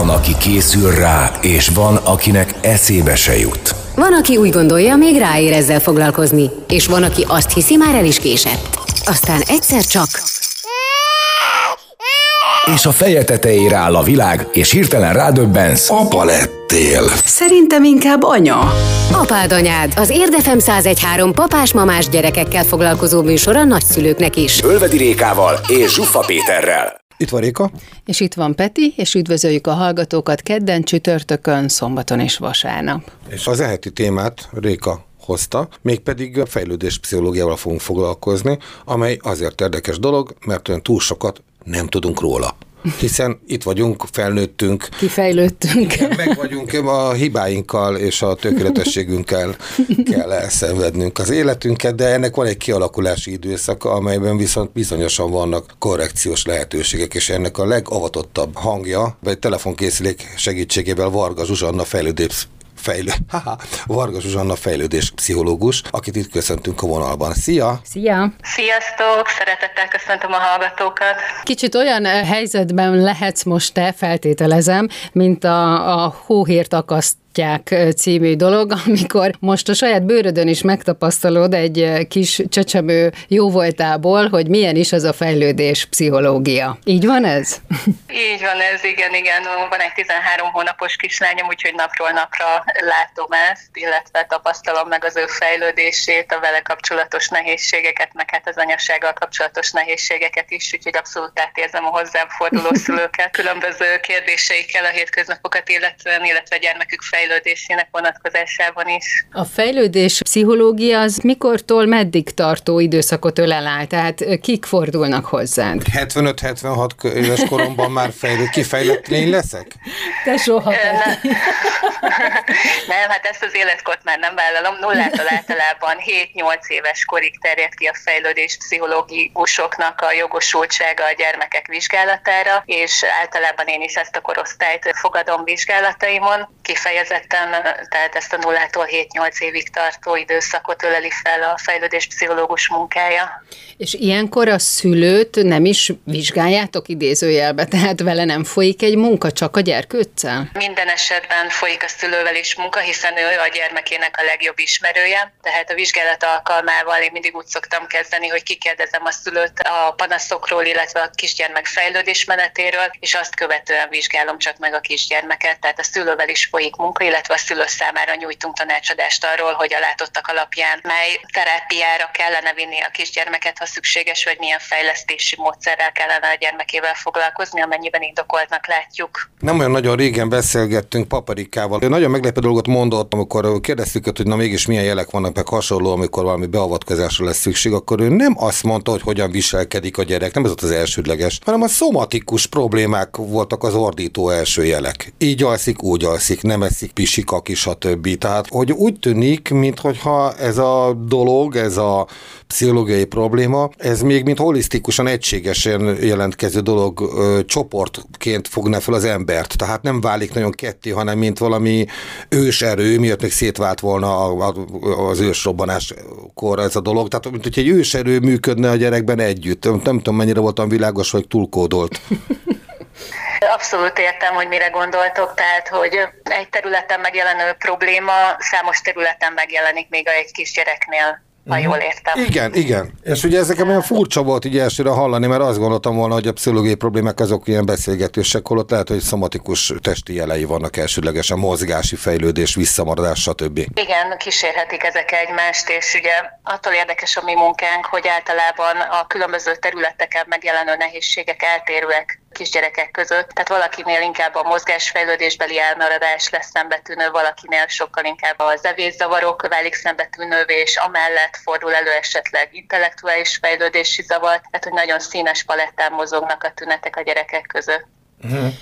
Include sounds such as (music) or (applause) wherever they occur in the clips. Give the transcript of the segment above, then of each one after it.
Van, aki készül rá, és van, akinek eszébe se jut. Van, aki úgy gondolja, még ráér ezzel foglalkozni, és van, aki azt hiszi, már el is késett. Aztán egyszer csak... És a feje tetejére áll a világ, és hirtelen rádöbbensz. Apa lettél. Szerintem inkább anya. Apád anyád, az Érdefem 1013 papás-mamás gyerekekkel foglalkozó műsor a nagyszülőknek is. Ölvedi Rékával és Zsuffa Péterrel. Itt van Réka. És itt van Peti, és üdvözöljük a hallgatókat kedden, csütörtökön, szombaton és vasárnap. És az eheti témát Réka hozta, mégpedig a fejlődés pszichológiával fogunk foglalkozni, amely azért érdekes dolog, mert olyan túl sokat nem tudunk róla. Hiszen itt vagyunk, felnőttünk. Kifejlődtünk. Meg vagyunk, a hibáinkkal és a tökéletességünkkel kell elszenvednünk az életünket, de ennek van egy kialakulási időszaka, amelyben viszont bizonyosan vannak korrekciós lehetőségek, és ennek a legavatottabb hangja, vagy telefonkészülék segítségével Varga Zsuzsanna fejlődés fejlő, (laughs) haha, Varga Zsuzsanna fejlődés pszichológus, akit itt köszöntünk a vonalban. Szia! Szia! Sziasztok! Szeretettel köszöntöm a hallgatókat. Kicsit olyan eh, helyzetben lehetsz most te, feltételezem, mint a, a hóhért akaszt Kutyák című dolog, (laughs) amikor most a saját bőrödön is megtapasztalod egy kis csecsemő jóvoltából, hogy milyen is az a fejlődés pszichológia. Így van ez? (laughs) Így van ez, igen, igen. Van egy 13 hónapos kislányom, úgyhogy napról napra látom ezt, illetve tapasztalom meg az ő fejlődését, a vele kapcsolatos nehézségeket, meg hát az anyasággal kapcsolatos nehézségeket is, úgyhogy abszolút átérzem a hozzám forduló (laughs) szülőket különböző kérdéseikkel a hétköznapokat illetően, illetve gyermekük fejlődését fejlődésének vonatkozásában is. A fejlődés pszichológia az mikortól meddig tartó időszakot ölel át? Tehát kik fordulnak hozzád? 75-76 éves koromban már fejlő, kifejlett lény leszek? Te soha. Nem. (laughs) nem, hát ezt az életkort már nem vállalom. Nullától általában 7-8 éves korig terjed ki a fejlődés pszichológusoknak a jogosultsága a gyermekek vizsgálatára, és általában én is ezt a korosztályt fogadom vizsgálataimon. Kifejez kifejezetten, tehát ezt a nullától 7-8 évig tartó időszakot öleli fel a fejlődés pszichológus munkája. És ilyenkor a szülőt nem is vizsgáljátok idézőjelbe, tehát vele nem folyik egy munka csak a gyerkőccel? Minden esetben folyik a szülővel is munka, hiszen ő a gyermekének a legjobb ismerője, tehát a vizsgálat alkalmával én mindig úgy szoktam kezdeni, hogy kikérdezem a szülőt a panaszokról, illetve a kisgyermek fejlődés menetéről, és azt követően vizsgálom csak meg a kisgyermeket, tehát a szülővel is folyik munka, illetve a szülő számára nyújtunk tanácsadást arról, hogy a látottak alapján mely terápiára kellene vinni a kisgyermeket, ha szükséges, vagy milyen fejlesztési módszerrel kellene a gyermekével foglalkozni, amennyiben indokoltnak látjuk. Nem olyan nagyon régen beszélgettünk Paparikával. Nagyon meglepő dolgot mondott, amikor kérdeztük őt, hogy na mégis milyen jelek vannak, meg hasonló, amikor valami beavatkozásra lesz szükség, akkor ő nem azt mondta, hogy hogyan viselkedik a gyerek, nem ez ott az elsődleges, hanem a szomatikus problémák voltak az ordító első jelek. Így alszik, úgy alszik, nem eszik, pisik, pisik, a stb. Tehát, hogy úgy tűnik, mintha ez a dolog, ez a pszichológiai probléma, ez még mint holisztikusan, egységesen jelentkező dolog ö, csoportként fogna fel az embert. Tehát nem válik nagyon ketté, hanem mint valami őserő, miatt még szétvált volna a, a, az ősrobbanáskor ez a dolog. Tehát, mint hogy egy őserő működne a gyerekben együtt. Nem, nem tudom, mennyire voltam világos, vagy túlkódolt. (laughs) Abszolút értem, hogy mire gondoltok, tehát, hogy egy területen megjelenő probléma számos területen megjelenik még egy kisgyereknél ha uh-huh. jól értem. Igen, igen. És ugye ezek olyan furcsa volt így elsőre hallani, mert azt gondoltam volna, hogy a pszichológiai problémák azok ilyen beszélgetősek, holott lehet, hogy szomatikus testi jelei vannak elsődlegesen, mozgási fejlődés, visszamaradás, stb. Igen, kísérhetik ezek egymást, és ugye attól érdekes a mi munkánk, hogy általában a különböző területeken megjelenő nehézségek eltérőek kisgyerekek között. Tehát valakinél inkább a mozgásfejlődésbeli elmaradás lesz szembetűnő, valakinél sokkal inkább az evészavarok válik szembetűnővé, és amellett fordul elő esetleg intellektuális fejlődési zavar, tehát hogy nagyon színes palettán mozognak a tünetek a gyerekek között.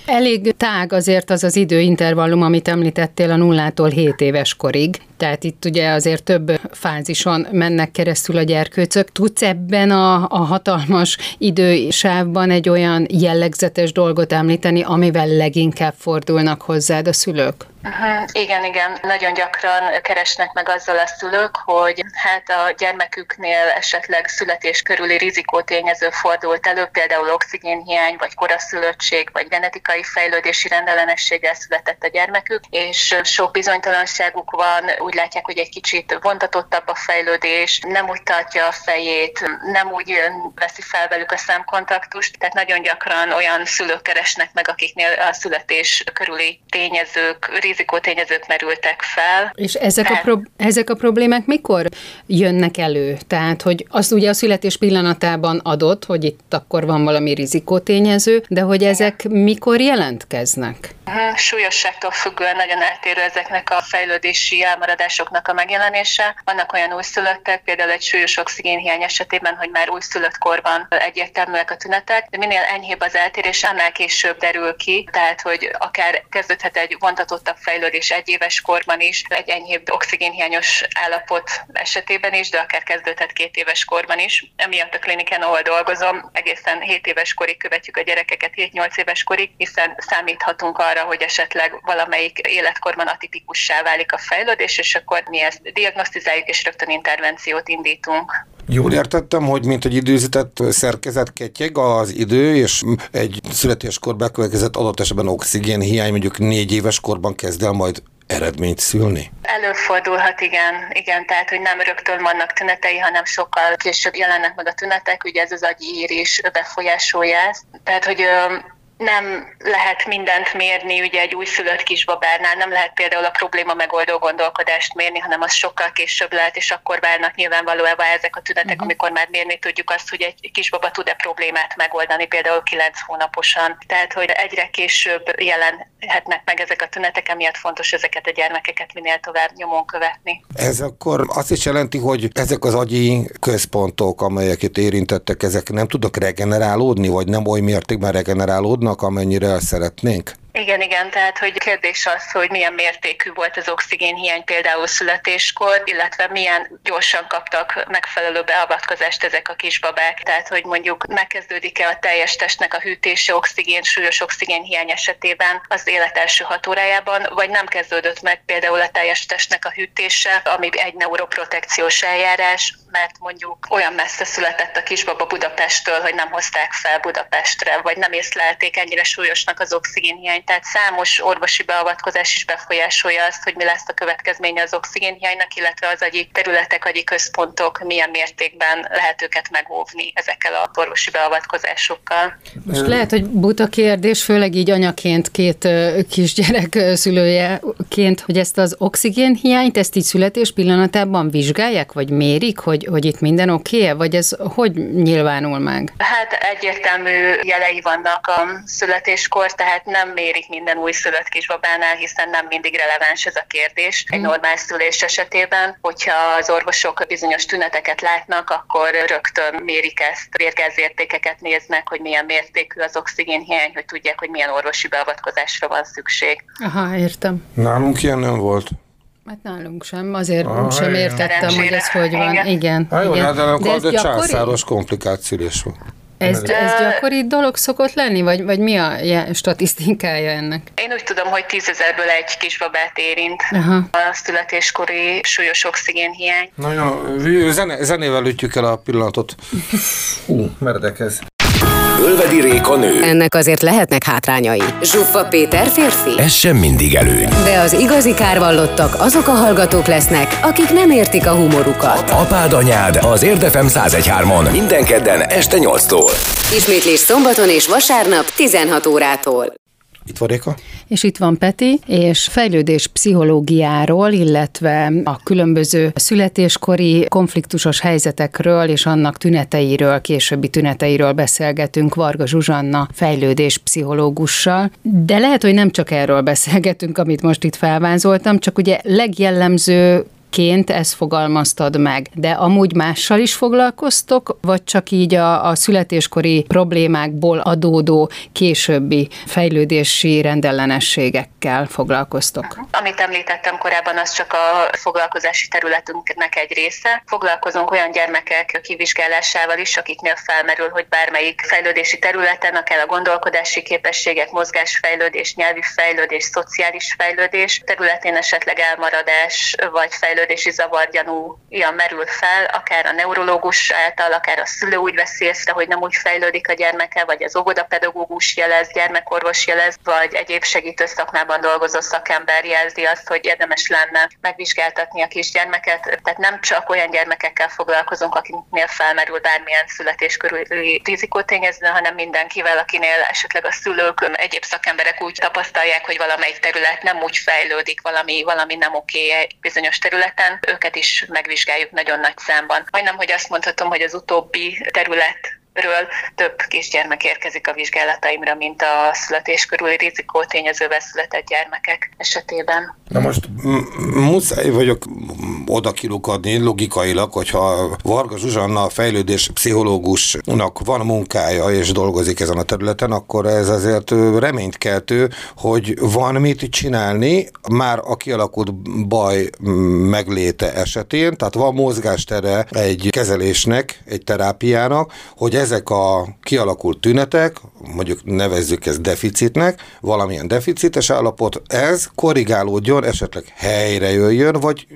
Elég tág azért az az időintervallum, amit említettél a nullától 7 éves korig. Tehát itt ugye azért több fázison mennek keresztül a gyerkőcök. Tudsz ebben a, a hatalmas idősávban egy olyan jellegzetes dolgot említeni, amivel leginkább fordulnak hozzád a szülők? Uh-huh. Igen, igen. Nagyon gyakran keresnek meg azzal a szülők, hogy hát a gyermeküknél esetleg születés körüli rizikótényező fordult elő, például oxigénhiány, vagy koraszülöttség, vagy genetikai fejlődési rendellenességgel született a gyermekük, és sok bizonytalanságuk van, úgy látják, hogy egy kicsit vontatottabb a fejlődés, nem úgy tartja a fejét, nem úgy veszi fel velük a szemkontaktust, tehát nagyon gyakran olyan szülők keresnek meg, akiknél a születés körüli tényezők, rizikótényezők merültek fel. És ezek, a, pro- ezek a problémák mikor jönnek elő? Tehát, hogy az ugye a születés pillanatában adott, hogy itt akkor van valami rizikótényező, de hogy ezek mikor jelentkeznek? Súlyosságtól függően nagyon eltérő ezeknek a fejlődési elmaradásoknak a megjelenése. Vannak olyan újszülöttek, például egy súlyos oxigénhiány esetében, hogy már újszülött korban egyértelműek a tünetek, de minél enyhébb az eltérés, annál később derül ki, tehát hogy akár kezdődhet egy vontatottabb fejlődés egy éves korban is, egy enyhébb oxigénhiányos állapot esetében is, de akár kezdődhet két éves korban is. Emiatt a kliniken, ahol dolgozom, egészen 7 éves korig követjük a gyerekeket, 7-8 éves korig, hiszen számíthatunk arra, hogy esetleg valamelyik életkorban atipikussá válik a fejlődés, és akkor mi ezt diagnosztizáljuk, és rögtön intervenciót indítunk. Jól értettem, hogy mint egy időzített szerkezet ketyeg az idő, és egy születéskor bekövetkezett adott esetben oxigénhiány mondjuk négy éves korban kezd el majd eredményt szülni? Előfordulhat, igen, igen, tehát hogy nem rögtön vannak tünetei, hanem sokkal később jelennek meg a tünetek, ugye ez az agyi is befolyásolja ezt. Tehát, hogy nem lehet mindent mérni, ugye egy újszülött kisbabárnál nem lehet például a probléma megoldó gondolkodást mérni, hanem az sokkal később lehet, és akkor válnak nyilvánvalóan ezek a tünetek, uh-huh. amikor már mérni tudjuk azt, hogy egy kisbaba tud-e problémát megoldani, például 9 hónaposan. Tehát, hogy egyre később jelenhetnek meg ezek a tünetek, emiatt fontos ezeket a gyermekeket minél tovább nyomon követni. Ez akkor azt is jelenti, hogy ezek az agyi központok, amelyeket érintettek, ezek nem tudnak regenerálódni, vagy nem oly mértékben regenerálódnak, amennyire szeretnénk? Igen, igen, tehát hogy kérdés az, hogy milyen mértékű volt az oxigénhiány például születéskor, illetve milyen gyorsan kaptak megfelelő beavatkozást ezek a kisbabák. Tehát, hogy mondjuk megkezdődik-e a teljes testnek a hűtése oxigén, súlyos oxigénhiány esetében az élet első hat órájában, vagy nem kezdődött meg például a teljes testnek a hűtése, ami egy neuroprotekciós eljárás, mert mondjuk olyan messze született a kisbaba Budapesttől, hogy nem hozták fel Budapestre, vagy nem észlelték ennyire súlyosnak az oxigénhiányt. Tehát számos orvosi beavatkozás is befolyásolja azt, hogy mi lesz a következménye az oxigénhiánynak, illetve az agyi területek, agyi központok milyen mértékben lehet őket megóvni ezekkel a orvosi beavatkozásokkal. Most lehet, hogy buta kérdés, főleg így anyaként, két kisgyerek szülőjeként, hogy ezt az oxigénhiányt, ezt így születés pillanatában vizsgálják, vagy mérik, hogy hogy, itt minden oké okay vagy ez hogy nyilvánul meg? Hát egyértelmű jelei vannak a születéskor, tehát nem mérik minden új szülött kisbabánál, hiszen nem mindig releváns ez a kérdés. Egy mhm. normál szülés esetében, hogyha az orvosok bizonyos tüneteket látnak, akkor rögtön mérik ezt, vérgázértékeket néznek, hogy milyen mértékű az oxigénhiány, hogy tudják, hogy milyen orvosi beavatkozásra van szükség. Aha, értem. Nálunk ilyen nem volt. Hát nálunk sem, azért ah, sem igen. értettem, hogy ez hogy van. Igen. igen, hát jó, igen. Hát de ez de császáros komplikált szülés van. Ez, ez gyakori dolog szokott lenni, vagy, vagy mi a statisztikája ennek? Én úgy tudom, hogy tízezerből egy kisbabát érint Aha. a születéskori súlyos oxigénhiány. Na jó, zene, zenével ütjük el a pillanatot. (laughs) Hú, meredek ez. Ölvedi Réka nő. Ennek azért lehetnek hátrányai. Zsuffa Péter férfi. Ez sem mindig előny. De az igazi kárvallottak azok a hallgatók lesznek, akik nem értik a humorukat. Apád anyád az Érdefem 1013-on minden kedden este 8-tól. Ismétlés szombaton és vasárnap 16 órától. Itt van Réka. És itt van Peti, és fejlődés pszichológiáról, illetve a különböző születéskori konfliktusos helyzetekről és annak tüneteiről, későbbi tüneteiről beszélgetünk Varga Zsuzsanna fejlődés pszichológussal. De lehet, hogy nem csak erről beszélgetünk, amit most itt felvázoltam, csak ugye legjellemző ként ezt fogalmaztad meg, de amúgy mással is foglalkoztok, vagy csak így a, a születéskori problémákból adódó későbbi fejlődési rendellenességekkel foglalkoztok? Amit említettem korábban, az csak a foglalkozási területünknek egy része. Foglalkozunk olyan gyermekek kivizsgálásával is, akiknél felmerül, hogy bármelyik fejlődési területen, akár a gondolkodási képességek, mozgásfejlődés, nyelvi fejlődés, szociális fejlődés területén esetleg elmaradás vagy fejlődési zavargyanú ilyen merül fel, akár a neurológus által, akár a szülő úgy veszi észre, hogy nem úgy fejlődik a gyermeke, vagy az óvodapedagógus jelez, gyermekorvos jelez, vagy egyéb segítő szakmában dolgozó szakember jelzi azt, hogy érdemes lenne megvizsgáltatni a kisgyermeket. Tehát nem csak olyan gyermekekkel foglalkozunk, akiknél felmerül bármilyen születés körüli rizikótényező, hanem mindenkivel, akinél esetleg a szülők, egyéb szakemberek úgy tapasztalják, hogy valamelyik terület nem úgy fejlődik, valami, valami nem oké egy bizonyos területen, őket is megvizsgáljuk nagyon nagy számban. Majdnem, hogy azt mondhatom, hogy az utóbbi terület ről több kisgyermek érkezik a vizsgálataimra, mint a születés körüli rizikó tényezővel született gyermekek esetében. Na most muszáj vagyok oda kilukadni logikailag, hogyha Varga Zsuzsanna a fejlődés pszichológusnak van munkája és dolgozik ezen a területen, akkor ez azért reményt keltő, hogy van mit csinálni már a kialakult baj megléte esetén, tehát van mozgástere egy kezelésnek, egy terápiának, hogy ezek a kialakult tünetek, mondjuk nevezzük ezt deficitnek, valamilyen deficites állapot, ez korrigálódjon, esetleg helyre jöjjön, vagy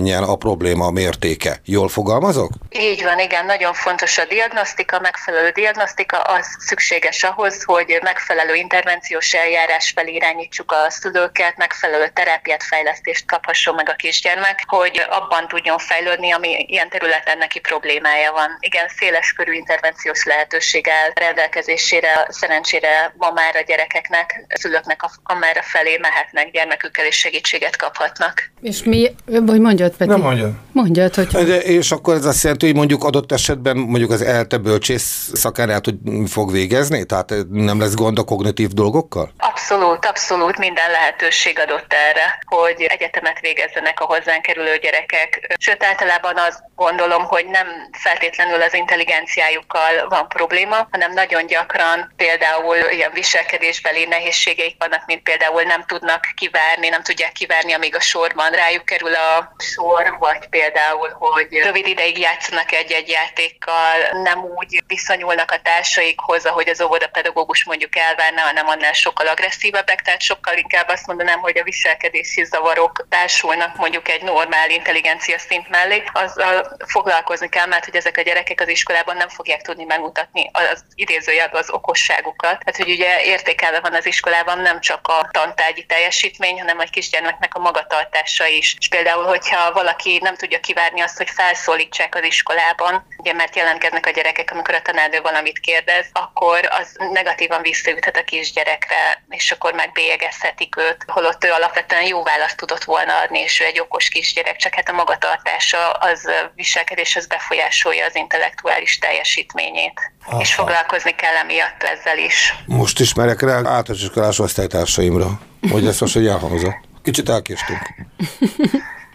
csökkenjen a probléma mértéke. Jól fogalmazok? Így van, igen, nagyon fontos a diagnosztika, megfelelő diagnosztika, az szükséges ahhoz, hogy megfelelő intervenciós eljárás felé irányítsuk a szülőket, megfelelő terápiát, fejlesztést kaphasson meg a kisgyermek, hogy abban tudjon fejlődni, ami ilyen területen neki problémája van. Igen, széles körű intervenciós lehetőség áll rendelkezésére. Szerencsére ma már a gyerekeknek, a szülőknek amerre felé mehetnek gyermekükkel és segítséget kaphatnak. És mi, vagy mondjad Peti? Nem mondjad. Mondjad, hogy... De, és akkor ez azt jelenti, hogy mondjuk adott esetben mondjuk az ELTE bölcsész szakárát hogy fog végezni? Tehát nem lesz gond a kognitív dolgokkal? Abszolút, abszolút minden lehetőség adott erre, hogy egyetemet végezzenek a hozzánk kerülő gyerekek. Sőt, általában azt gondolom, hogy nem feltétlenül az intelligenciájukkal van probléma, hanem nagyon gyakran például ilyen viselkedésbeli nehézségeik vannak, mint például nem tudnak kivárni, nem tudják kivárni, amíg a sorban rájuk kerül a sor, vagy például, hogy rövid ideig játszanak egy-egy játékkal, nem úgy viszonyulnak a társaikhoz, ahogy az óvodapedagógus mondjuk elvárna, hanem annál sokkal agresszívebbek, tehát sokkal inkább azt mondanám, hogy a viselkedési zavarok társulnak mondjuk egy normál intelligencia szint mellé, azzal foglalkozni kell, mert hogy ezek a gyerekek az iskolában nem fogják tudni megmutatni az idézőjelben az okosságukat. Tehát, hogy ugye értékelve van az iskolában nem csak a tantárgyi teljesítmény, hanem a kisgyermeknek a magatartása is. És például, hogyha valaki nem tudja kivárni azt, hogy felszólítsák az iskolában, ugye mert jelentkeznek a gyerekek, amikor a tanárnő valamit kérdez, akkor az negatívan visszaüthet a kisgyerekre, és akkor megbélyegezhetik őt, holott ő alapvetően jó választ tudott volna adni, és ő egy okos kisgyerek, csak hát a magatartása az viselkedés az befolyásolja az intellektuális teljesítményt eredményét. Aha. És foglalkozni kell emiatt ezzel is. Most ismerek rá általános iskolás osztálytársaimra, hogy ezt most hogy elhangzott. Kicsit elkéstünk.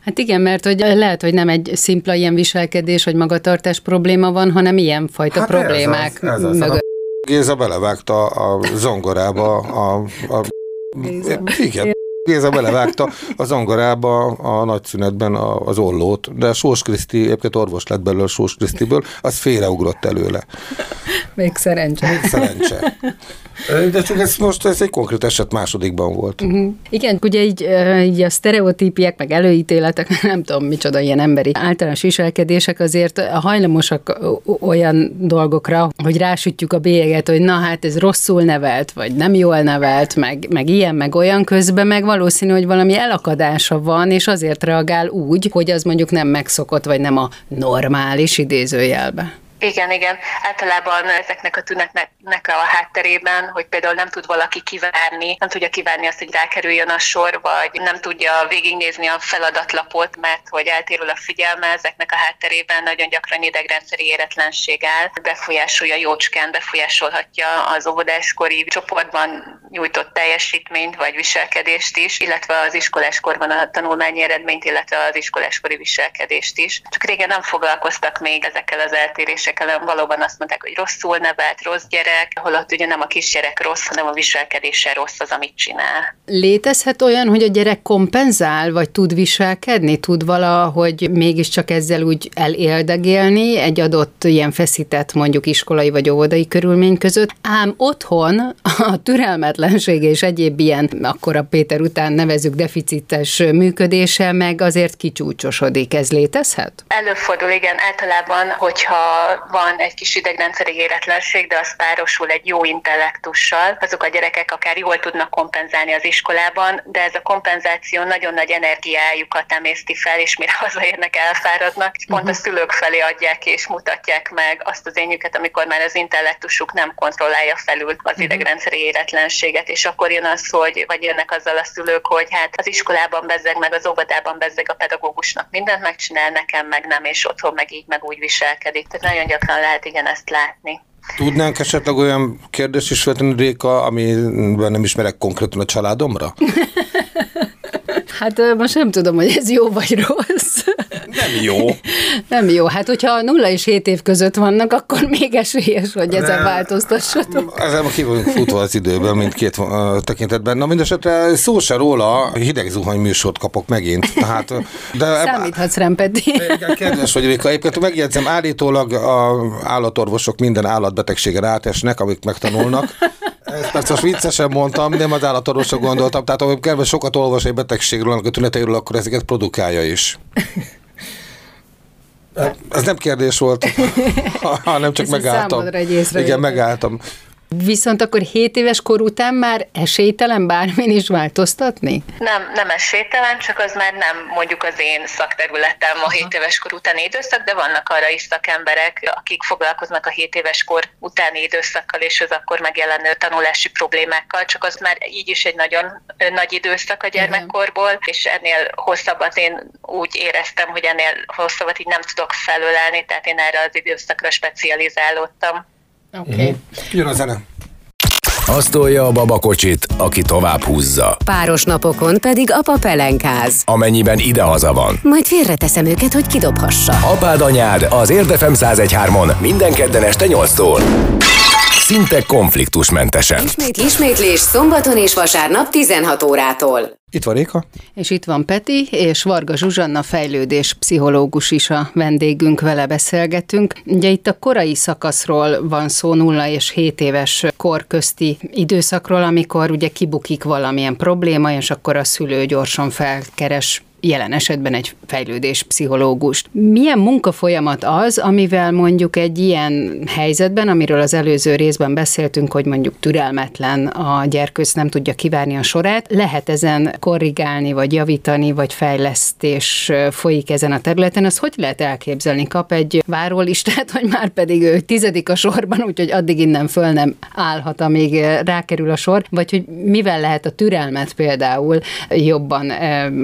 Hát igen, mert hogy lehet, hogy nem egy szimpla ilyen viselkedés vagy magatartás probléma van, hanem ilyen fajta hát problémák ez az, ez az. mögött. Géza belevágta a zongorába a, a Géza. Igen, Géza belevágta a zongorába a nagyszünetben az ollót, de Sós Kriszti, egyébként orvos lett belőle Sós Krisztiből, az félreugrott előle. Még szerencse. Még szerencse. De csak ez most ez egy konkrét eset másodikban volt. Uh-huh. Igen, ugye így, így a sztereotípiek, meg előítéletek, (laughs) nem tudom micsoda ilyen emberi általános viselkedések azért hajlamosak olyan dolgokra, hogy rásütjük a bélyeget, hogy na hát ez rosszul nevelt, vagy nem jól nevelt, meg, meg ilyen, meg olyan közben, meg valószínű, hogy valami elakadása van, és azért reagál úgy, hogy az mondjuk nem megszokott, vagy nem a normális idézőjelbe. Igen, igen. Általában ezeknek a tünetnek a hátterében, hogy például nem tud valaki kivárni, nem tudja kivárni azt, hogy rákerüljön a sor, vagy nem tudja végignézni a feladatlapot, mert hogy eltérül a figyelme, ezeknek a hátterében nagyon gyakran idegrendszeri éretlenség áll, befolyásolja jócskán, befolyásolhatja az óvodáskori csoportban nyújtott teljesítményt vagy viselkedést is, illetve az iskoláskorban a tanulmányi eredményt, illetve az iskoláskori viselkedést is. Csak régen nem foglalkoztak még ezekkel az eltérésekkel hanem valóban azt mondták, hogy rosszul nevelt, rossz gyerek, holott ugye nem a kisgyerek rossz, hanem a viselkedése rossz az, amit csinál. Létezhet olyan, hogy a gyerek kompenzál, vagy tud viselkedni, tud valahogy mégiscsak ezzel úgy eléldegélni egy adott ilyen feszített mondjuk iskolai vagy óvodai körülmény között, ám otthon a türelmetlenség és egyéb ilyen, akkor a Péter után nevezük deficites működése meg azért kicsúcsosodik. Ez létezhet? Előfordul, igen. Általában, hogyha van egy kis idegrendszeri éretlenség, de az párosul egy jó intellektussal. Azok a gyerekek akár jól tudnak kompenzálni az iskolában, de ez a kompenzáció nagyon nagy energiájukat emészti fel, és mire (laughs) hazaérnek, elfáradnak, és pont a mhm. szülők felé adják és mutatják meg azt az énjüket, amikor már az intellektusuk nem kontrollálja felül az mhm. idegrendszeri éretlenséget, és akkor jön az, hogy, vagy jönnek azzal a szülők, hogy hát az iskolában bezzeg, meg az óvodában bezzeg a pedagógusnak mindent megcsinál, nekem meg nem, és otthon meg így, meg úgy viselkedik. Tehát nagyon gyakran lehet igen ezt látni. Tudnánk esetleg olyan kérdést is feltenni, Réka, amiben nem ismerek konkrétan a családomra? (laughs) Hát most nem tudom, hogy ez jó vagy rossz. Nem jó. Nem jó. Hát, hogyha 0 és 7 év között vannak, akkor még esélyes, hogy ezen változtassatok. Ezen ki vagyunk futva az időben, mindkét tekintetben. Na mindesetre szó se róla, hideg zuhany műsort kapok megint. Tehát, de Számíthatsz rám pedig. Igen, kedves vagy, Réka. Egyébként megjegyzem, állítólag a állatorvosok minden állatbetegségen átesnek, amik megtanulnak. Ezt persze most viccesen mondtam, nem az állatorvosok gondoltam. Tehát, ha kedves sokat olvas egy betegségről, a tüneteiről, akkor ezeket produkálja is. Ez nem kérdés volt, hanem csak Ez megálltam. Igen, megálltam. Viszont akkor 7 éves kor után már esélytelen bármin is változtatni? Nem, nem esélytelen, csak az már nem mondjuk az én szakterületem a 7 éves kor utáni időszak, de vannak arra is szakemberek, akik foglalkoznak a 7 éves kor utáni időszakkal és az akkor megjelenő tanulási problémákkal, csak az már így is egy nagyon nagy időszak a gyermekkorból, és ennél hosszabbat én úgy éreztem, hogy ennél hosszabbat így nem tudok felölelni, tehát én erre az időszakra specializálódtam. Oké. Okay. Uh-huh. Jön a zene. Azt tolja a babakocsit, aki tovább húzza. Páros napokon pedig apa pelenkáz. Amennyiben idehaza van. Majd félreteszem őket, hogy kidobhassa. Apád anyád az Érdefem 1013-on minden kedden este 8-tól. Szinte konfliktusmentesen. Ismét, ismétlés szombaton és vasárnap 16 órától. Itt van Réka. És itt van Peti, és Varga Zsuzsanna fejlődés pszichológus is a vendégünk, vele beszélgetünk. Ugye itt a korai szakaszról van szó, 0 és 7 éves kor közti időszakról, amikor ugye kibukik valamilyen probléma, és akkor a szülő gyorsan felkeres jelen esetben egy fejlődés pszichológust. Milyen munkafolyamat az, amivel mondjuk egy ilyen helyzetben, amiről az előző részben beszéltünk, hogy mondjuk türelmetlen a gyerkőc nem tudja kivárni a sorát, lehet ezen korrigálni, vagy javítani, vagy fejlesztés folyik ezen a területen, az hogy lehet elképzelni? Kap egy várólistát, hogy már pedig ő tizedik a sorban, úgyhogy addig innen föl nem állhat, amíg rákerül a sor, vagy hogy mivel lehet a türelmet például jobban,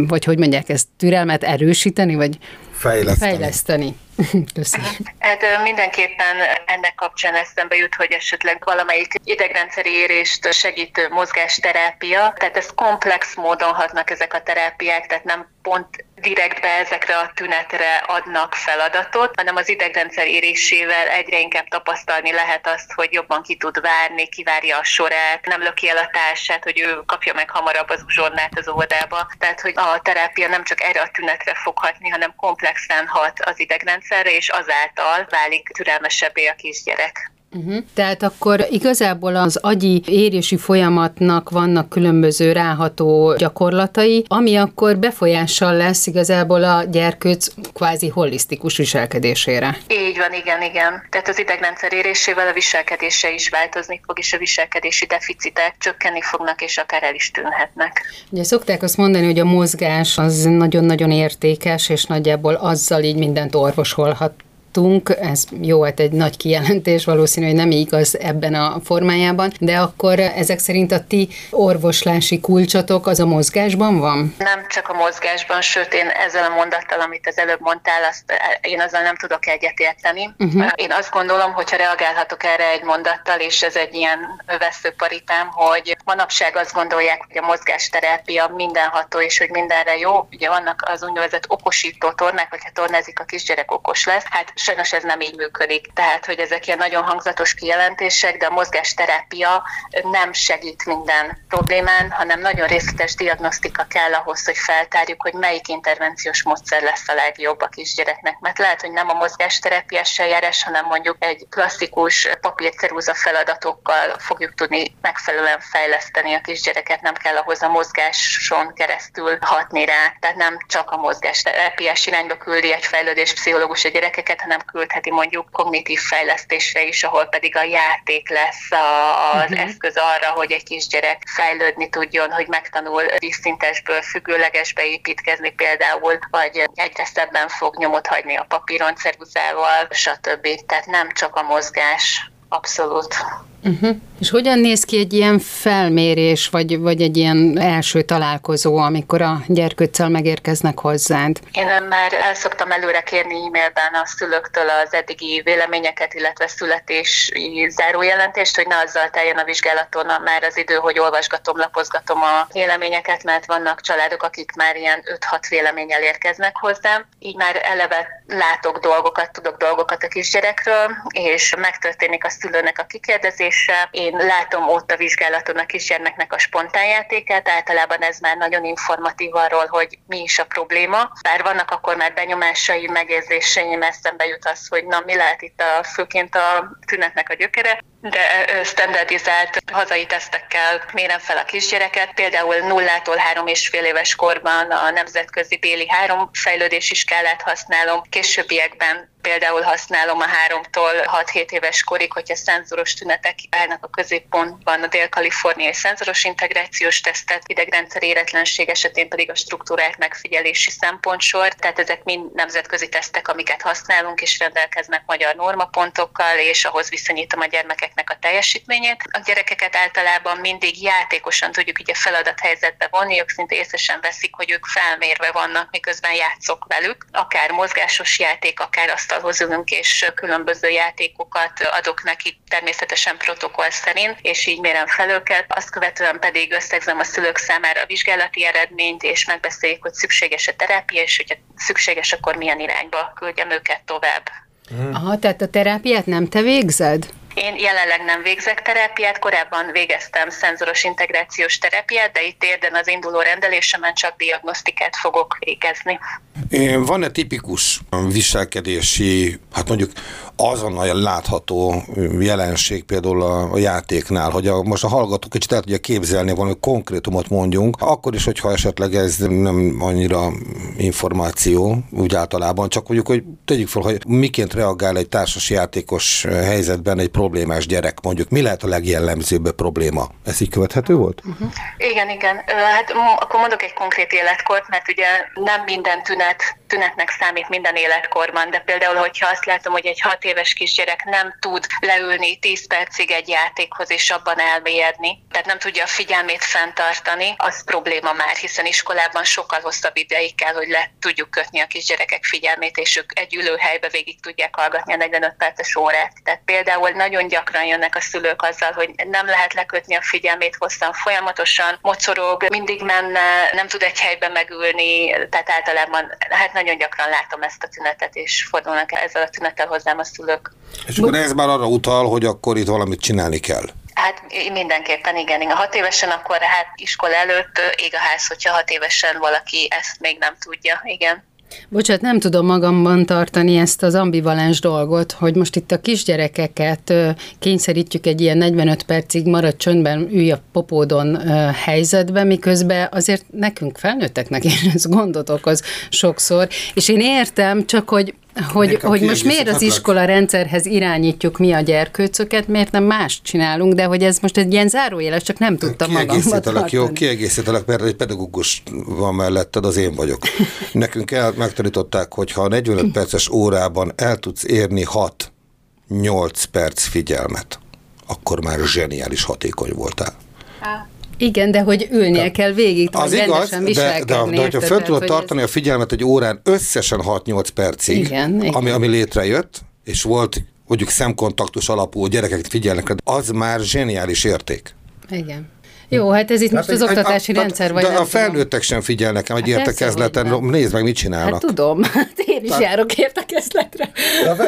vagy hogy mondják ezt türelmet erősíteni, vagy fejleszteni? fejleszteni. (laughs) Köszönöm. Hát mindenképpen ennek kapcsán eszembe jut, hogy esetleg valamelyik idegrendszeri érést segítő mozgásterápia, tehát ez komplex módon hatnak ezek a terápiák, tehát nem pont direktbe ezekre a tünetre adnak feladatot, hanem az idegrendszer érésével egyre inkább tapasztalni lehet azt, hogy jobban ki tud várni, kivárja a sorát, nem löki el a társát, hogy ő kapja meg hamarabb az uzsonnát az óvodába. Tehát, hogy a terápia nem csak erre a tünetre fog hatni, hanem komplexen hat az idegrendszerre, és azáltal válik türelmesebbé a kisgyerek. Uh-huh. Tehát akkor igazából az agyi érési folyamatnak vannak különböző ráható gyakorlatai, ami akkor befolyással lesz igazából a gyerkőc kvázi holisztikus viselkedésére. Így van, igen, igen. Tehát az idegrendszer érésével a viselkedése is változni fog, és a viselkedési deficitek csökkenni fognak, és akár el is tűnhetnek. Ugye szokták azt mondani, hogy a mozgás az nagyon-nagyon értékes, és nagyjából azzal így mindent orvosolhat láttunk, ez jó volt egy nagy kijelentés, valószínű, hogy nem igaz ebben a formájában, de akkor ezek szerint a ti orvoslási kulcsotok az a mozgásban van? Nem csak a mozgásban, sőt én ezzel a mondattal, amit az előbb mondtál, azt én azzal nem tudok egyetérteni. Uh-huh. Én azt gondolom, hogyha reagálhatok erre egy mondattal, és ez egy ilyen veszőparitám, hogy manapság azt gondolják, hogy a mozgásterápia mindenható, és hogy mindenre jó. Ugye vannak az úgynevezett okosító tornák, hogyha tornázik a kisgyerek okos lesz. Hát sajnos ez nem így működik. Tehát, hogy ezek ilyen nagyon hangzatos kijelentések, de a mozgásterápia nem segít minden problémán, hanem nagyon részletes diagnosztika kell ahhoz, hogy feltárjuk, hogy melyik intervenciós módszer lesz a legjobb a kisgyereknek. Mert lehet, hogy nem a mozgásterápiás eljárás, hanem mondjuk egy klasszikus papírceruza feladatokkal fogjuk tudni megfelelően fejleszteni a kisgyereket, nem kell ahhoz a mozgáson keresztül hatni rá. Tehát nem csak a mozgásterápiás irányba küldi egy fejlődés pszichológus a gyerekeket, hanem küldheti mondjuk kognitív fejlesztésre is, ahol pedig a játék lesz az uh-huh. eszköz arra, hogy egy kisgyerek fejlődni tudjon, hogy megtanul vízszintesből függőlegesbe építkezni például, vagy egyre szebben fog nyomot hagyni a papíron ceruzával, stb. Tehát nem csak a mozgás, abszolút. Uh-huh. És hogyan néz ki egy ilyen felmérés, vagy, vagy egy ilyen első találkozó, amikor a gyerkőccel megérkeznek hozzád? Én már el szoktam előre kérni e-mailben a szülőktől az eddigi véleményeket, illetve születési zárójelentést, hogy ne azzal teljen a vizsgálaton már az idő, hogy olvasgatom, lapozgatom a véleményeket, mert vannak családok, akik már ilyen 5-6 véleménnyel érkeznek hozzám. Így már eleve látok dolgokat, tudok dolgokat a kisgyerekről, és megtörténik a szülőnek a kikérdezése. Én látom ott a vizsgálaton a kisgyermeknek a spontánjátékát, általában ez már nagyon informatív arról, hogy mi is a probléma. Bár vannak akkor már benyomásai, megérzéseim, eszembe jut az, hogy na mi lehet itt a, főként a tünetnek a gyökere, de standardizált hazai tesztekkel mérem fel a kisgyereket. Például nullától három és fél éves korban a nemzetközi béli három fejlődési skálát használom, későbbiekben például használom a háromtól 6-7 éves korig, hogyha szenzoros tünetek állnak a középpontban, a dél-kaliforniai szenzoros integrációs tesztet, idegrendszer éretlenség esetén pedig a struktúrált megfigyelési szempontsor, tehát ezek mind nemzetközi tesztek, amiket használunk, és rendelkeznek magyar normapontokkal, és ahhoz viszonyítom a gyermekeknek a teljesítményét. A gyerekeket általában mindig játékosan tudjuk ugye feladathelyzetbe vonni, ők szinte észesen veszik, hogy ők felmérve vannak, miközben játszok velük, akár mozgásos játék, akár asztalhoz ülünk, és különböző játékokat adok neki természetesen protokoll szerint, és így mérem fel őket. Azt követően pedig összegzem a szülők számára a vizsgálati eredményt, és megbeszéljük, hogy szükséges a terápia, és hogyha szükséges, akkor milyen irányba küldjem őket tovább. Aha, tehát a terápiát nem te végzed? Én jelenleg nem végzek terápiát, korábban végeztem szenzoros integrációs terápiát, de itt érden az induló rendelésemen csak diagnosztikát fogok végezni. Van-e tipikus viselkedési, hát mondjuk azonnal látható jelenség például a, játéknál, hogy a, most a hallgató kicsit el tudja képzelni, valami konkrétumot mondjunk, akkor is, hogyha esetleg ez nem annyira információ, úgy általában, csak mondjuk, hogy tegyük fel, hogy miként reagál egy társas játékos helyzetben egy problémás gyerek, mondjuk mi lehet a legjellemzőbb probléma? Ez így követhető volt? Uh-huh. Igen, igen. Hát akkor mondok egy konkrét életkort, mert ugye nem minden tünet tünetnek számít minden életkorban, de például, hogyha azt látom, hogy egy hat éves kisgyerek nem tud leülni 10 percig egy játékhoz és abban elmélyedni, tehát nem tudja a figyelmét fenntartani, az probléma már, hiszen iskolában sokkal hosszabb ideig kell, hogy le tudjuk kötni a kisgyerekek figyelmét, és ők egy ülőhelybe végig tudják hallgatni a 45 perces órát. Tehát például nagyon gyakran jönnek a szülők azzal, hogy nem lehet lekötni a figyelmét hosszan, folyamatosan mocorog, mindig menne, nem tud egy helyben megülni, tehát általában hát nagyon gyakran látom ezt a tünetet, és fordulnak ezzel a tünettel hozzám a szülők. És akkor ez már arra utal, hogy akkor itt valamit csinálni kell. Hát mindenképpen igen. A hat évesen akkor hát iskola előtt ég a ház, hogyha hat évesen valaki ezt még nem tudja. Igen. Bocsát, nem tudom magamban tartani ezt az ambivalens dolgot, hogy most itt a kisgyerekeket kényszerítjük egy ilyen 45 percig marad csöndben, ülj a popódon helyzetbe, miközben azért nekünk felnőtteknek is (laughs) ez gondot okoz sokszor, és én értem, csak hogy Hogy, hogy most miért az iskola rendszerhez irányítjuk mi a gyerkőcöket, miért nem más csinálunk, de hogy ez most egy ilyen zárójeles, csak nem tudtam magamban tartani. Jó, kiegészítelek, mert egy pedagógus van melletted, az én vagyok. Nekünk el, megtanították, hogy ha a 45 perces órában el tudsz érni 6-8 perc figyelmet, akkor már zseniális hatékony voltál. Igen, de hogy ülnie de, kell végig, az igaz, de, de, de, de hogyha föl tudod tartani ez... a figyelmet egy órán összesen 6-8 percig, igen, ami, igen. ami létrejött, és volt mondjuk szemkontaktus alapú gyerekeket figyelnek, az már zseniális érték. Igen. Jó, hát ez itt hát most az oktatási a, rendszer, vagy De a felnőttek sem figyelnek egy hát értekezleten, nézd meg, mit csinálnak. Hát tudom, (laughs) hát én is Tehát... járok értekezletre.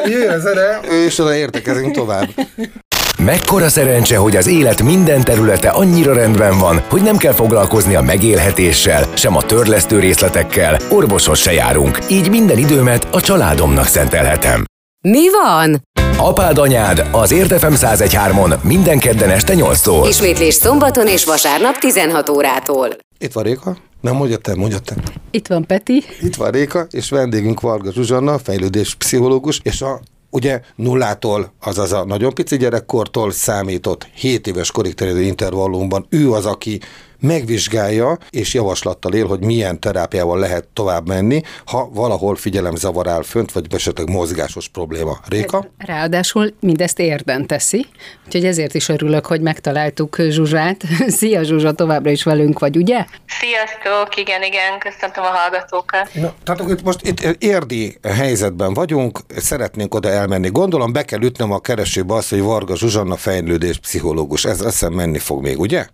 Jöjjön az erre, és oda értekezünk tovább. (laughs) Mekkora szerencse, hogy az élet minden területe annyira rendben van, hogy nem kell foglalkozni a megélhetéssel, sem a törlesztő részletekkel, orvoshoz se járunk, így minden időmet a családomnak szentelhetem. Mi van? Apád anyád az Értefem 1013-on minden kedden este 8-tól. Ismétlés szombaton és vasárnap 16 órától. Itt van Réka. Nem, mondja te, mondja te. Itt van Peti. Itt van Réka, és vendégünk Varga Zsuzsanna, fejlődés pszichológus, és a ugye nullától, azaz a nagyon pici gyerekkortól számított 7 éves korig terjedő intervallumban ő az, aki megvizsgálja és javaslattal él, hogy milyen terápiával lehet tovább menni, ha valahol figyelemzavar áll fönt, vagy esetleg mozgásos probléma. Réka? Ráadásul mindezt érden teszi, úgyhogy ezért is örülök, hogy megtaláltuk Zsuzsát. (laughs) Szia Zsuzsa, továbbra is velünk vagy, ugye? Sziasztok, igen, igen, köszöntöm a hallgatókat. Na, tehát itt most itt érdi helyzetben vagyunk, szeretnénk oda elmenni. Gondolom be kell ütnöm a keresőbe azt, hogy Varga Zsuzsanna fejlődés pszichológus. Ez eszem menni fog még, ugye?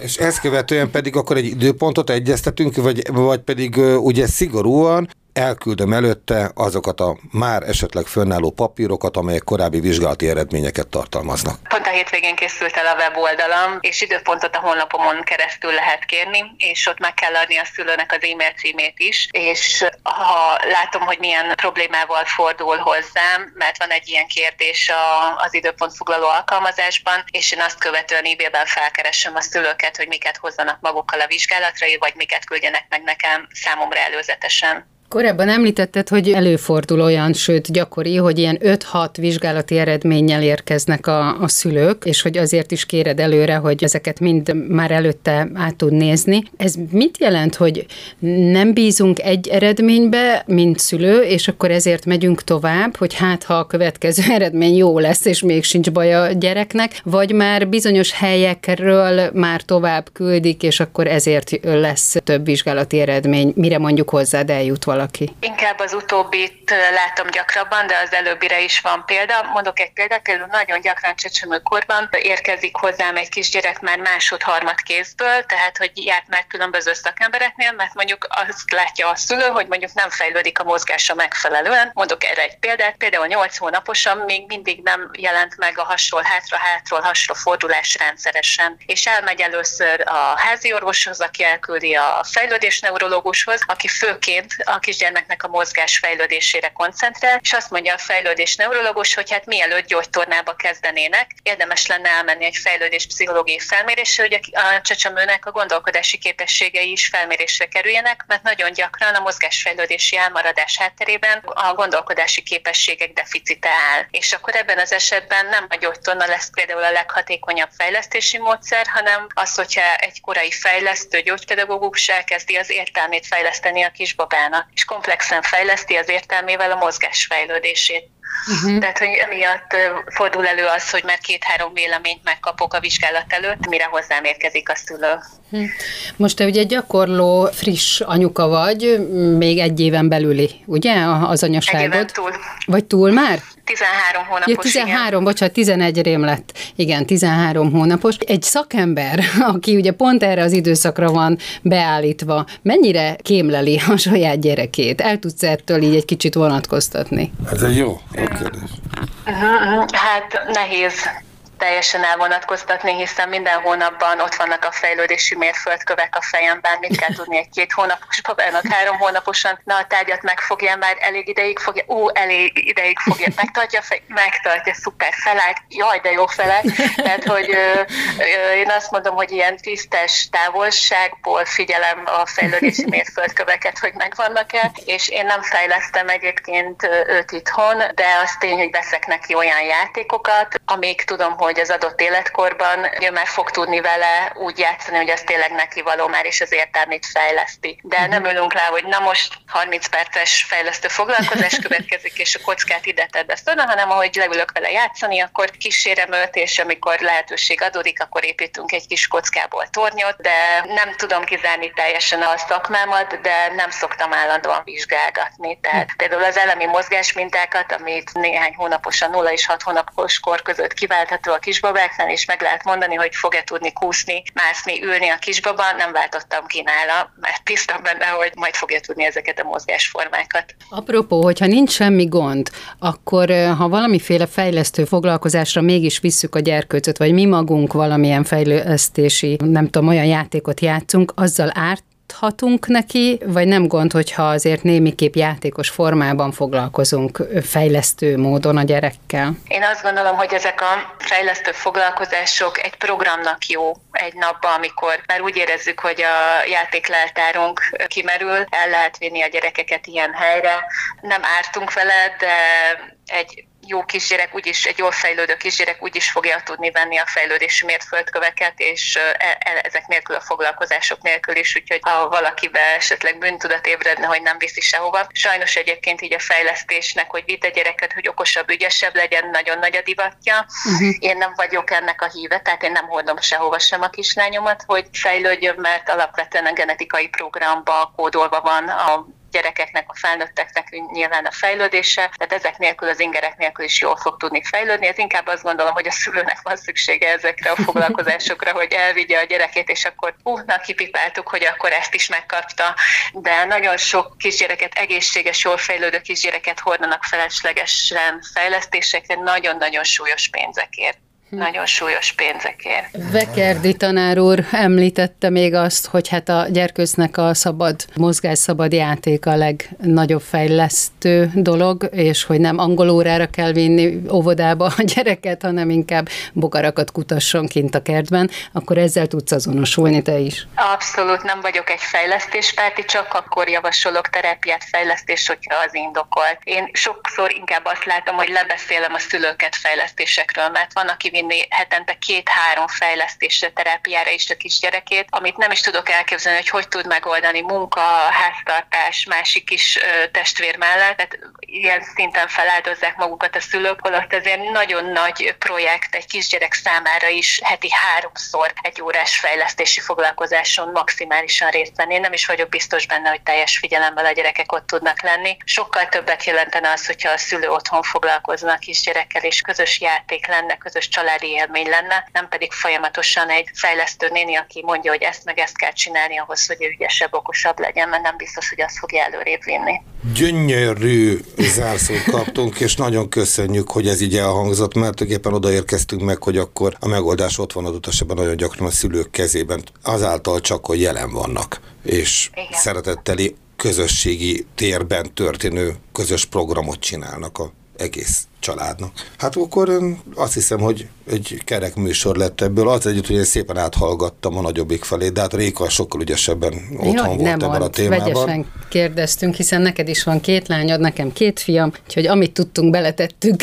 És ezt követően pedig akkor egy időpontot egyeztetünk, vagy, vagy pedig ugye szigorúan elküldöm előtte azokat a már esetleg fönnálló papírokat, amelyek korábbi vizsgálati eredményeket tartalmaznak. Pont a hétvégén készült el a weboldalam, és időpontot a honlapomon keresztül lehet kérni, és ott meg kell adni a szülőnek az e-mail címét is, és ha látom, hogy milyen problémával fordul hozzám, mert van egy ilyen kérdés a, az időpont foglaló alkalmazásban, és én azt követően e-mailben felkeresem a szülőket, hogy miket hozzanak magukkal a vizsgálatra, vagy miket küldjenek meg nekem számomra előzetesen. Korábban említetted, hogy előfordul olyan, sőt gyakori, hogy ilyen 5-6 vizsgálati eredménnyel érkeznek a, a szülők, és hogy azért is kéred előre, hogy ezeket mind már előtte át tud nézni. Ez mit jelent, hogy nem bízunk egy eredménybe, mint szülő, és akkor ezért megyünk tovább, hogy hát ha a következő (laughs) eredmény jó lesz, és még sincs baj a gyereknek, vagy már bizonyos helyekről már tovább küldik, és akkor ezért lesz több vizsgálati eredmény, mire mondjuk hozzád eljut valaki valaki? Inkább az utóbbit látom gyakrabban, de az előbbire is van példa. Mondok egy példát, például nagyon gyakran csecsemőkorban érkezik hozzám egy kisgyerek már másod-harmad kézből, tehát hogy járt már különböző szakembereknél, mert mondjuk azt látja a szülő, hogy mondjuk nem fejlődik a mozgása megfelelően. Mondok erre egy példát, például 8 hónaposan még mindig nem jelent meg a hasról hátra, hátról hasra fordulás rendszeresen. És elmegy először a házi orvoshoz, aki elküldi a fejlődés neurológushoz, aki főként a kisgyermeknek a mozgás fejlődésére koncentrál, és azt mondja a fejlődés neurológus, hogy hát mielőtt gyógytornába kezdenének, érdemes lenne elmenni egy fejlődés pszichológiai felmérésre, hogy a csecsemőnek a gondolkodási képességei is felmérésre kerüljenek, mert nagyon gyakran a mozgásfejlődési elmaradás hátterében a gondolkodási képességek deficite áll. És akkor ebben az esetben nem a gyógytorna lesz például a leghatékonyabb fejlesztési módszer, hanem az, hogyha egy korai fejlesztő gyógypedagógus elkezdi az értelmét fejleszteni a kisbabának, és komplexen fejleszti az értelmével a mozgás fejlődését. Uh-huh. Tehát, hogy emiatt fordul elő az, hogy már két-három véleményt megkapok a vizsgálat előtt, mire hozzám érkezik a szülő. Hm. Most te ugye gyakorló, friss anyuka vagy, még egy éven belüli, ugye, az anyaságod? Egy éven túl. Vagy túl már? 13 hónapos, ja, 13, igen. bocsánat, 11 rém lett. Igen, 13 hónapos. Egy szakember, (laughs) aki ugye pont erre az időszakra van beállítva, mennyire kémleli a saját gyerekét? El tudsz ettől így egy kicsit vonatkoztatni? Ez egy jó, jó kérdés. Hát nehéz teljesen elvonatkoztatni, hiszen minden hónapban ott vannak a fejlődési mérföldkövek a fejemben, mit kell tudni egy két hónapos babának, három hónaposan, na a tárgyat megfogja már elég ideig fogja, ó, elég ideig fogja, megtartja, fej, megtartja, szuper, felállt, jaj, de jó felállt. Tehát, hogy ö, ö, én azt mondom, hogy ilyen tisztes távolságból figyelem a fejlődési mérföldköveket, hogy megvannak-e, és én nem fejlesztem egyébként őt itthon, de az tény, hogy veszek neki olyan játékokat, amíg tudom, hogy az adott életkorban ő már fog tudni vele úgy játszani, hogy az tényleg neki való már, és az értelmét fejleszti. De uh-huh. nem ülünk rá, hogy na most 30 perces fejlesztő foglalkozás (laughs) következik, és a kockát ide tedd ezt oda, hanem ahogy leülök vele játszani, akkor kísérem őt, és amikor lehetőség adódik, akkor építünk egy kis kockából tornyot, de nem tudom kizárni teljesen a szakmámat, de nem szoktam állandóan vizsgálgatni. Tehát például az elemi mozgásmintákat, amit néhány hónaposan, 0 és 6 hónapos kor között kiváltható a kisbabáknál, és meg lehet mondani, hogy fog-e tudni kúszni, mászni, ülni a kisbaba, nem váltottam ki nála, mert tisztam benne, hogy majd fogja tudni ezeket a mozgásformákat. Apropó, hogyha nincs semmi gond, akkor ha valamiféle fejlesztő foglalkozásra mégis visszük a gyerkőcöt, vagy mi magunk valamilyen fejlesztési, nem tudom, olyan játékot játszunk, azzal árt adhatunk neki, vagy nem gond, hogyha azért némiképp játékos formában foglalkozunk fejlesztő módon a gyerekkel? Én azt gondolom, hogy ezek a fejlesztő foglalkozások egy programnak jó egy napban, amikor már úgy érezzük, hogy a játékleltárunk kimerül, el lehet vinni a gyerekeket ilyen helyre. Nem ártunk vele, de egy jó kisgyerek, úgyis egy jól fejlődő kisgyerek úgyis fogja tudni venni a fejlődési mérföldköveket, és e, e, ezek nélkül a foglalkozások nélkül is, úgyhogy ha valakibe esetleg bűntudat ébredne, hogy nem viszi sehova. Sajnos egyébként így a fejlesztésnek, hogy vidd a gyereket, hogy okosabb, ügyesebb legyen, nagyon nagy a divatja. Uh-huh. Én nem vagyok ennek a híve, tehát én nem hordom sehova sem a kislányomat, hogy fejlődjön, mert alapvetően a genetikai programba kódolva van a gyerekeknek, a felnőtteknek nyilván a fejlődése, tehát ezek nélkül, az ingerek nélkül is jól fog tudni fejlődni. Ez inkább azt gondolom, hogy a szülőnek van szüksége ezekre a foglalkozásokra, hogy elvigye a gyerekét, és akkor hú, na kipipáltuk, hogy akkor ezt is megkapta. De nagyon sok kisgyereket, egészséges, jól fejlődő kisgyereket hordanak feleslegesen fejlesztésekre nagyon-nagyon súlyos pénzekért nagyon súlyos pénzekért. Vekerdi tanár úr említette még azt, hogy hát a gyerkőcnek a szabad mozgás, szabad játék a legnagyobb fejlesztő dolog, és hogy nem angol órára kell vinni óvodába a gyereket, hanem inkább bogarakat kutasson kint a kertben, akkor ezzel tudsz azonosulni te is. Abszolút nem vagyok egy fejlesztéspárti, csak akkor javasolok terápiát, fejlesztést, hogyha az indokolt. Én sokszor inkább azt látom, hogy lebeszélem a szülőket fejlesztésekről, mert van, aki vinni hetente két-három fejlesztésre, terápiára is a kisgyerekét, amit nem is tudok elképzelni, hogy hogy tud megoldani munka, háztartás, másik kis testvér mellett. Tehát ilyen szinten feláldozzák magukat a szülők, holott azért nagyon nagy projekt egy kisgyerek számára is heti háromszor egy órás fejlesztési foglalkozáson maximálisan részt venni. Én nem is vagyok biztos benne, hogy teljes figyelemmel a gyerekek ott tudnak lenni. Sokkal többet jelentene az, hogyha a szülő otthon foglalkozna a kisgyerekkel, és közös játék lenne, közös család családi élmény lenne, nem pedig folyamatosan egy fejlesztő néni, aki mondja, hogy ezt meg ezt kell csinálni ahhoz, hogy ő ügyesebb, okosabb legyen, mert nem biztos, hogy azt fogja előrébb vinni. Gyönyörű zárszót kaptunk, és nagyon köszönjük, hogy ez így elhangzott, mert éppen odaérkeztünk meg, hogy akkor a megoldás ott van adott esetben nagyon gyakran a szülők kezében, azáltal csak, hogy jelen vannak, és Igen. szeretetteli közösségi térben történő közös programot csinálnak a egész családnak. Hát akkor azt hiszem, hogy egy kerek műsor lett ebből. Az együtt, hogy én szépen áthallgattam a nagyobbik felé, de hát Réka sokkal ügyesebben otthon Jaj, volt nem ebben a témában. Vegyesen kérdeztünk, hiszen neked is van két lányod, nekem két fiam, úgyhogy amit tudtunk, beletettük.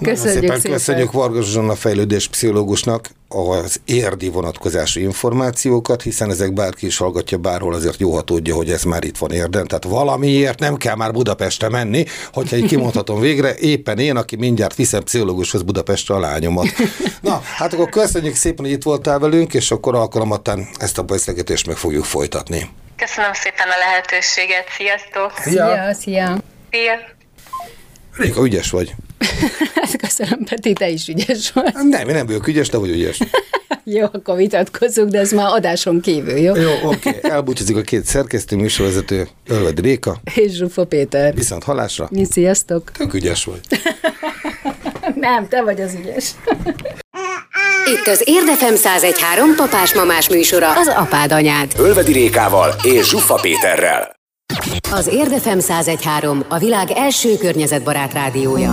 köszönjük szépen, szépen. Köszönjük Varga Zsuzsanna fejlődés pszichológusnak az érdi vonatkozású információkat, hiszen ezek bárki is hallgatja bárhol, azért jó, ha tudja, hogy ez már itt van érden. Tehát valamiért nem kell már Budapestre menni, hogyha így kimondhatom végre, éppen én, aki mindjárt viszem pszichológushoz Budapestre a lányomat. Na, hát akkor köszönjük szépen, hogy itt voltál velünk, és akkor alkalomattán ezt a beszélgetést meg fogjuk folytatni. Köszönöm szépen a lehetőséget, sziasztok! Szia! Szia! Szia! Réka, ügyes vagy. (laughs) Hát köszönöm, Peti, te is ügyes vagy. Nem, én nem vagyok ügyes, te vagy ügyes. (laughs) jó, akkor vitatkozunk, de ez már adáson kívül, jó? Jó, oké. Okay. Elbúcsúzik a két szerkesztő, műsorvezető, Ölvedi Réka. És Zsufa Péter. Viszont halásra. Mi, sziasztok. Tök ügyes vagy. (laughs) Nem, te vagy az ügyes. Itt az Érdefem 1013 papás-mamás műsora, az apád anyád. Ölvedi Rékával és Zsuffa Péterrel. Az Érdefem 1013 a világ első környezetbarát rádiója.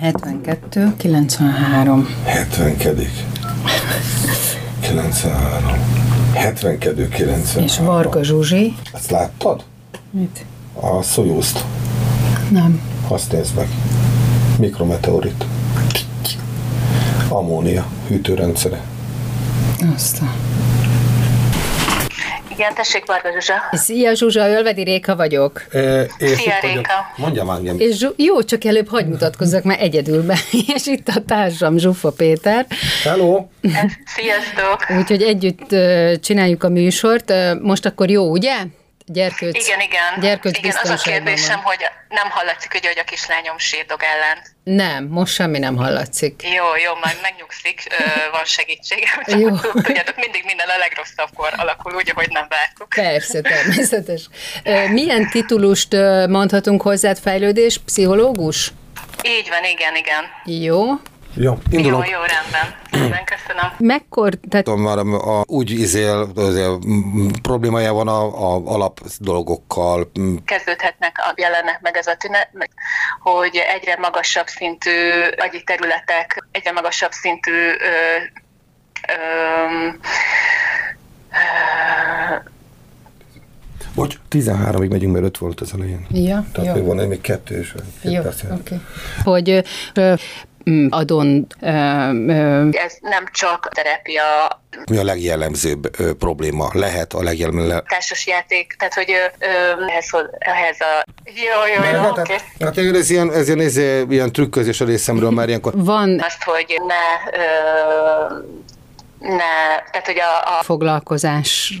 72, 93. 70 93. 72 93. És Varga Zsuzsi. Ezt láttad? Mit? A Soyuz-t. Nem. Azt nézd meg. Mikrometeorit. Ammónia hűtőrendszere. Azt a... Igen, tessék, Varga Zsuzsa. Szia Zsuzsa, Ölvedi Réka vagyok. E, és Szia, vagyok. Réka. Mondjam engem. És Zsu- jó, csak előbb hagy mutatkozzak már egyedül be. (laughs) És itt a társam Zsuffa Péter. Hello! Sziasztok! Úgyhogy együtt csináljuk a műsort. Most akkor jó, ugye? Gyerkőc, Igen, igen. Gyerkőc igen, az a kérdésem, van. hogy nem hallatszik, ugye, hogy a kislányom sírdog ellen. Nem, most semmi nem hallatszik. Jó, jó, majd megnyugszik, van segítségem. (laughs) Jó. (laughs) Tudjátok, mindig minden a legrosszabbkor alakul, úgy, ahogy nem vártuk. Persze, (laughs) természetes. Milyen titulust mondhatunk hozzád? Fejlődés, pszichológus? Így van, igen, igen. Jó. Jó, indulunk. Jó, jó, rendben. Rendben, köszönöm. Mekkor, tehát Tudom, már a, a, úgy izél, azért, problémája van a, a alap dolgokkal. kezdődhetnek, a- jelennek meg ez a tünet, hogy egyre magasabb szintű agyi területek, egyre magasabb szintű ö, ö, ö, Bocs, 13-ig megyünk, mert 5 volt az elején. Ja, Tehát jó. még van még kettő és Jó, oké. Okay. Hogy ö, adon ö, ö, ez nem csak terápia, Mi a legjellemzőbb ö, probléma? Lehet a legjellemzőbb? társas játék, tehát hogy ö, ö, ehhez, ehhez a... Jó, jó, jó, Hát, oké. hát, hát ez ilyen, ez ilyen, ez ilyen trükközés a részemről, már ilyenkor van Azt, hogy ne, ö, ne, tehát hogy a, a foglalkozás.